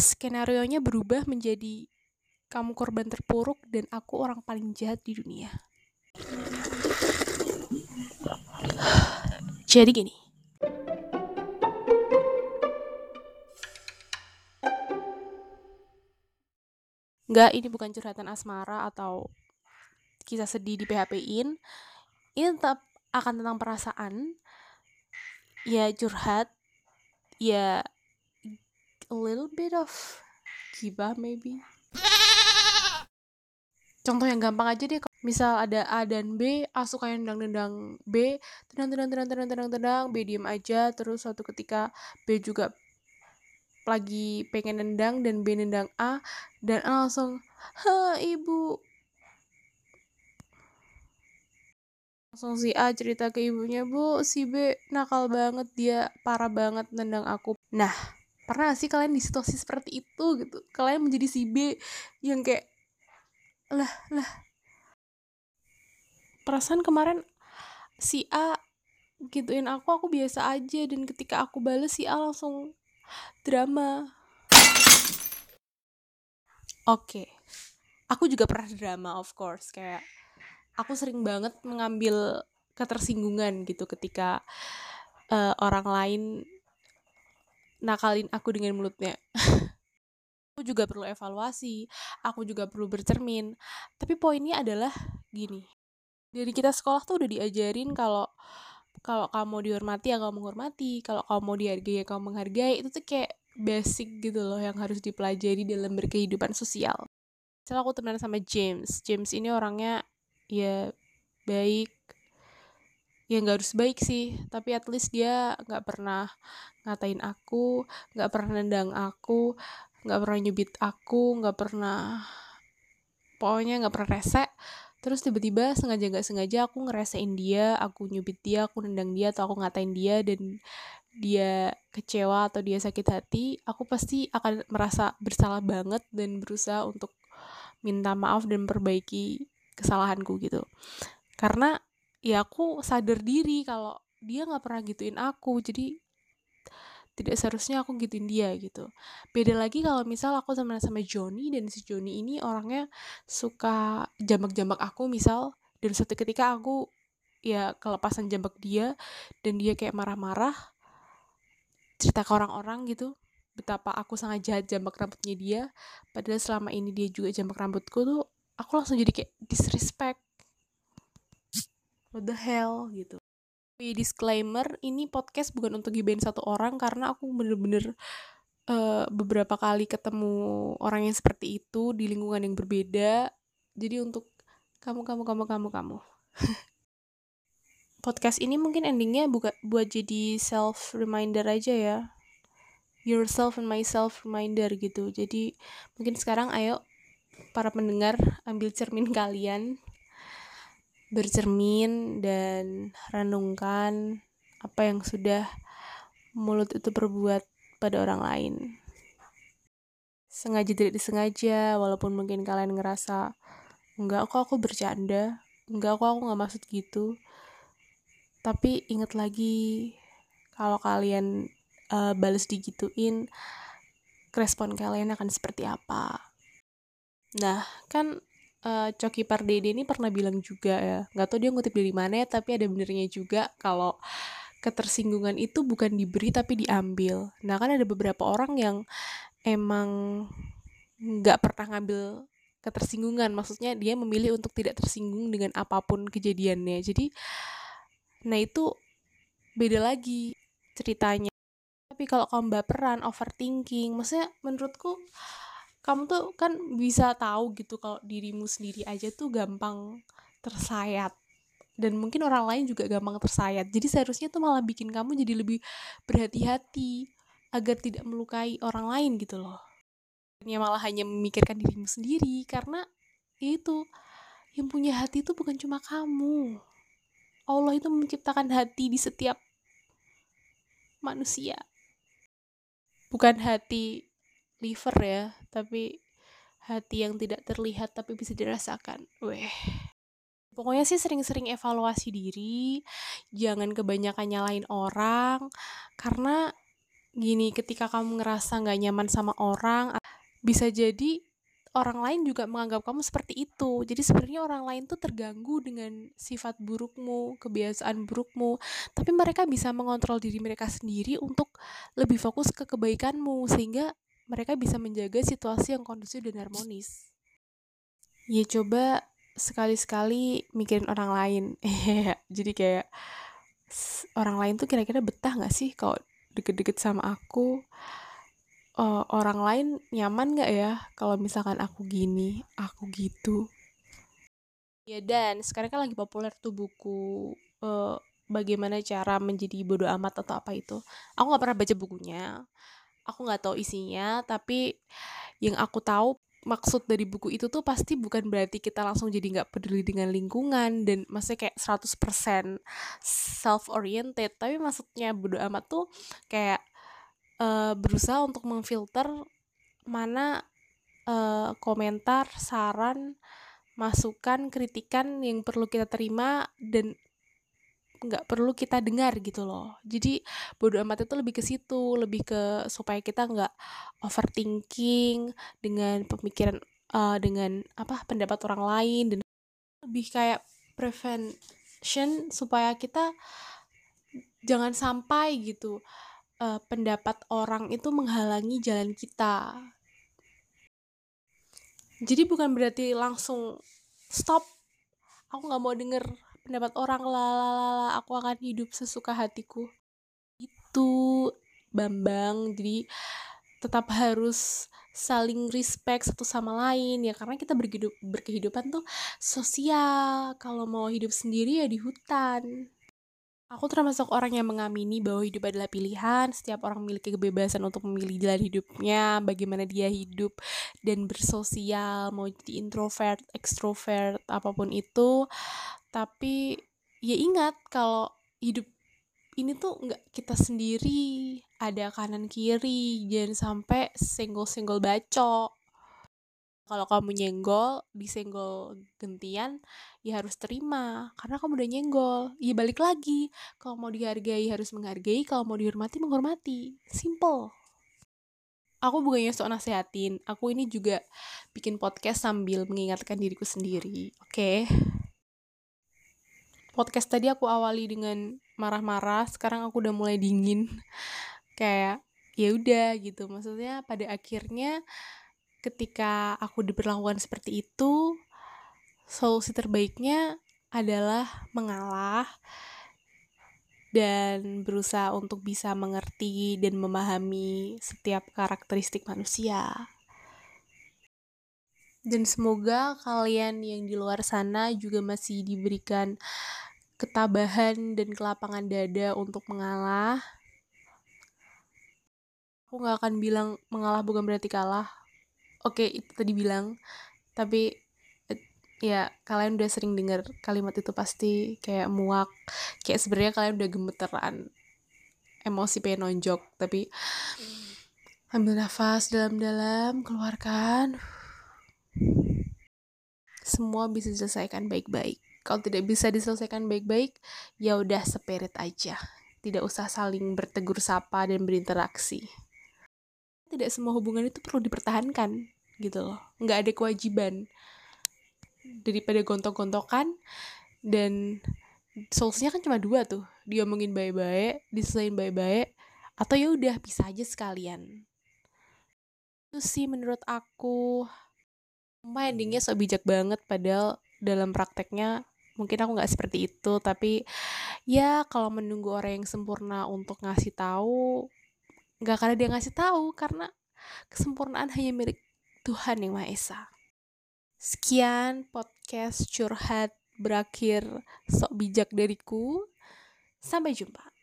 skenario nya berubah menjadi kamu korban terpuruk dan aku orang paling jahat di dunia. Jadi gini. Enggak, ini bukan curhatan asmara atau kisah sedih di PHP-in. Ini tetap akan tentang perasaan. Ya curhat. Ya a little bit of gibah maybe. Contoh yang gampang aja deh misal ada A dan B A suka yang nendang-nendang B tenang tenang tenang tenang tenang tenang B diem aja. Terus suatu ketika B juga lagi pengen nendang dan B nendang A dan A langsung ha ibu. Langsung si A cerita ke ibunya bu si B nakal banget dia parah banget nendang aku. Nah pernah sih kalian di situasi seperti itu gitu? Kalian menjadi si B yang kayak lah lah. Perasaan kemarin si A gituin aku aku biasa aja. Dan ketika aku bales si A langsung drama. Oke. Okay. aku juga pernah drama of course. Kayak aku sering banget mengambil ketersinggungan gitu ketika uh, orang lain nakalin aku dengan mulutnya aku juga perlu evaluasi, aku juga perlu bercermin. Tapi poinnya adalah gini. Dari kita sekolah tuh udah diajarin kalau kalau kamu dihormati ya kamu menghormati, kalau kamu mau dihargai ya kamu menghargai. Itu tuh kayak basic gitu loh yang harus dipelajari dalam berkehidupan sosial. Misalnya aku temenan sama James. James ini orangnya ya baik, ya nggak harus baik sih tapi at least dia nggak pernah ngatain aku nggak pernah nendang aku nggak pernah nyubit aku nggak pernah pokoknya nggak pernah rese. Terus tiba-tiba sengaja nggak sengaja aku ngeresein dia aku nyubit dia aku nendang dia atau aku ngatain dia dan dia kecewa atau dia sakit hati aku pasti akan merasa bersalah banget dan berusaha untuk minta maaf dan perbaiki kesalahanku gitu. Karena ya aku sadar diri kalau dia nggak pernah gituin aku jadi tidak seharusnya aku gituin dia gitu. Beda lagi kalau misal aku teman sama Joni dan si Joni ini orangnya suka jambak-jambak aku misal dan suatu ketika aku ya kelepasan jambak dia dan dia kayak marah-marah cerita ke orang-orang gitu betapa aku sangat jahat jambak rambutnya dia padahal selama ini dia juga jambak rambutku tuh aku langsung jadi kayak disrespect what the hell gitu. Disclaimer ini podcast bukan untuk gibain satu orang karena aku bener-bener uh, beberapa kali ketemu orang yang seperti itu di lingkungan yang berbeda. Jadi untuk kamu kamu kamu kamu kamu. Podcast ini mungkin endingnya buka, buat jadi self reminder aja ya. Yourself and myself reminder gitu. Jadi mungkin sekarang ayo para pendengar ambil cermin kalian bercermin dan renungkan apa yang sudah mulut itu berbuat pada orang lain. Sengaja tidak disengaja, walaupun mungkin kalian ngerasa enggak kok aku bercanda, enggak kok aku nggak maksud gitu. Tapi ingat lagi kalau kalian uh, balas digituin, respon kalian akan seperti apa. Nah, kan uh, Coki Pardede ini pernah bilang juga ya nggak tahu dia ngutip dari mana ya tapi ada benernya juga kalau ketersinggungan itu bukan diberi tapi diambil. Nah kan ada beberapa orang yang emang nggak pernah ngambil ketersinggungan. Maksudnya dia memilih untuk tidak tersinggung dengan apa pun kejadiannya. Jadi nah itu beda lagi ceritanya. Tapi kalau kamu baperan overthinking maksudnya menurutku kamu tuh kan bisa tahu gitu kalau dirimu sendiri aja tuh gampang tersayat. Dan mungkin orang lain juga gampang tersayat. Jadi seharusnya tuh malah bikin kamu jadi lebih berhati-hati agar tidak melukai orang lain gitu loh. Ya malah hanya memikirkan dirimu sendiri karena itu yang punya hati itu bukan cuma kamu. Allah itu menciptakan hati di setiap manusia. Bukan hati liver ya tapi hati yang tidak terlihat tapi bisa dirasakan weh pokoknya sih sering-sering evaluasi diri jangan kebanyakan nyalain orang karena gini ketika kamu ngerasa nggak nyaman sama orang bisa jadi orang lain juga menganggap kamu seperti itu. Jadi sebenarnya orang lain tuh terganggu dengan sifat burukmu, kebiasaan burukmu, tapi mereka bisa mengontrol diri mereka sendiri untuk lebih fokus ke kebaikanmu sehingga mereka bisa menjaga situasi yang kondusif dan harmonis. Ya coba sekali-sekali mikirin orang lain. Jadi kayak orang lain tuh kira-kira betah gak sih kalau deket-deket sama aku? uh, orang lain nyaman gak ya kalau misalkan aku gini, aku gitu. Ya dan sekarang kan lagi populer tuh buku uh, bagaimana cara menjadi bodoh amat atau apa itu. Aku nggak pernah baca bukunya, aku nggak tahu isinya, tapi yang aku tahu maksud dari buku itu tuh pasti bukan berarti kita langsung jadi nggak peduli dengan lingkungan dan maksudnya kayak 100% self oriented tapi maksudnya bodo amat tuh kayak uh, berusaha untuk memfilter mana uh, komentar, saran, masukan, kritikan yang perlu kita terima dan nggak perlu kita dengar gitu loh. Jadi bodo amat itu lebih ke situ, lebih ke supaya kita nggak overthinking dengan pemikiran uh, dengan apa pendapat orang lain dan lebih kayak prevention supaya kita jangan sampai gitu uh, pendapat orang itu menghalangi jalan kita. Jadi bukan berarti langsung stop. Aku nggak mau denger pendapat orang lalala. Aku akan hidup sesuka hatiku. Itu Bambang. Jadi tetap harus saling respect satu sama lain ya karena kita berhidup berkehidupan tuh sosial kalau mau hidup sendiri ya di hutan Aku termasuk orang yang mengamini bahwa hidup adalah pilihan, setiap orang memiliki kebebasan untuk memilih jalan hidupnya, bagaimana dia hidup dan bersosial, mau jadi introvert, ekstrovert, apa pun itu. Tapi ya ingat kalau hidup ini tuh nggak kita sendiri, ada kanan kiri, jangan sampai senggol-senggol bacok kalau kamu nyenggol disenggol gentian ya harus terima. Karena kamu udah nyenggol ya balik lagi. Kalau mau dihargai harus menghargai. Kalau mau dihormati menghormati. Simple. Aku bukannya sok nasehatin. Aku ini juga bikin podcast sambil mengingatkan diriku sendiri. Oke? Okay? podcast tadi aku awali dengan marah-marah. Sekarang aku udah mulai dingin. Kayak ya udah gitu. Maksudnya pada akhirnya ketika aku diperlakukan seperti itu, solusi terbaiknya adalah mengalah dan berusaha untuk bisa mengerti dan memahami setiap karakteristik manusia. Dan semoga kalian yang di luar sana juga masih diberikan ketabahan dan kelapangan dada untuk mengalah. Aku gak akan bilang mengalah bukan berarti kalah, oke okay, itu tadi bilang. Tapi ya kalian udah sering dengar kalimat itu pasti kayak muak. Kayak sebenarnya kalian udah gemeteran. Emosi pengen nonjok tapi ambil nafas dalam-dalam keluarkan. Semua bisa diselesaikan baik-baik. Kalau tidak bisa diselesaikan baik-baik ya udah spirit aja. Tidak usah saling bertegur sapa dan berinteraksi tidak semua hubungan itu perlu dipertahankan gitu loh. Nggak ada kewajiban daripada gontok-gontokan dan solusinya kan cuma dua tuh. Diomongin baik-baik diselesain baik-baik atau ya udah bisa aja sekalian. Itu sih menurut aku. Endingnya so bijak banget padahal dalam prakteknya mungkin aku nggak seperti itu. Tapi ya kalau menunggu orang yang sempurna untuk ngasih tahu nggak karena dia ngasih tahu karena kesempurnaan hanya milik Tuhan Yang Maha Esa. Sekian podcast curhat berakhir sok bijak dariku. Sampai jumpa.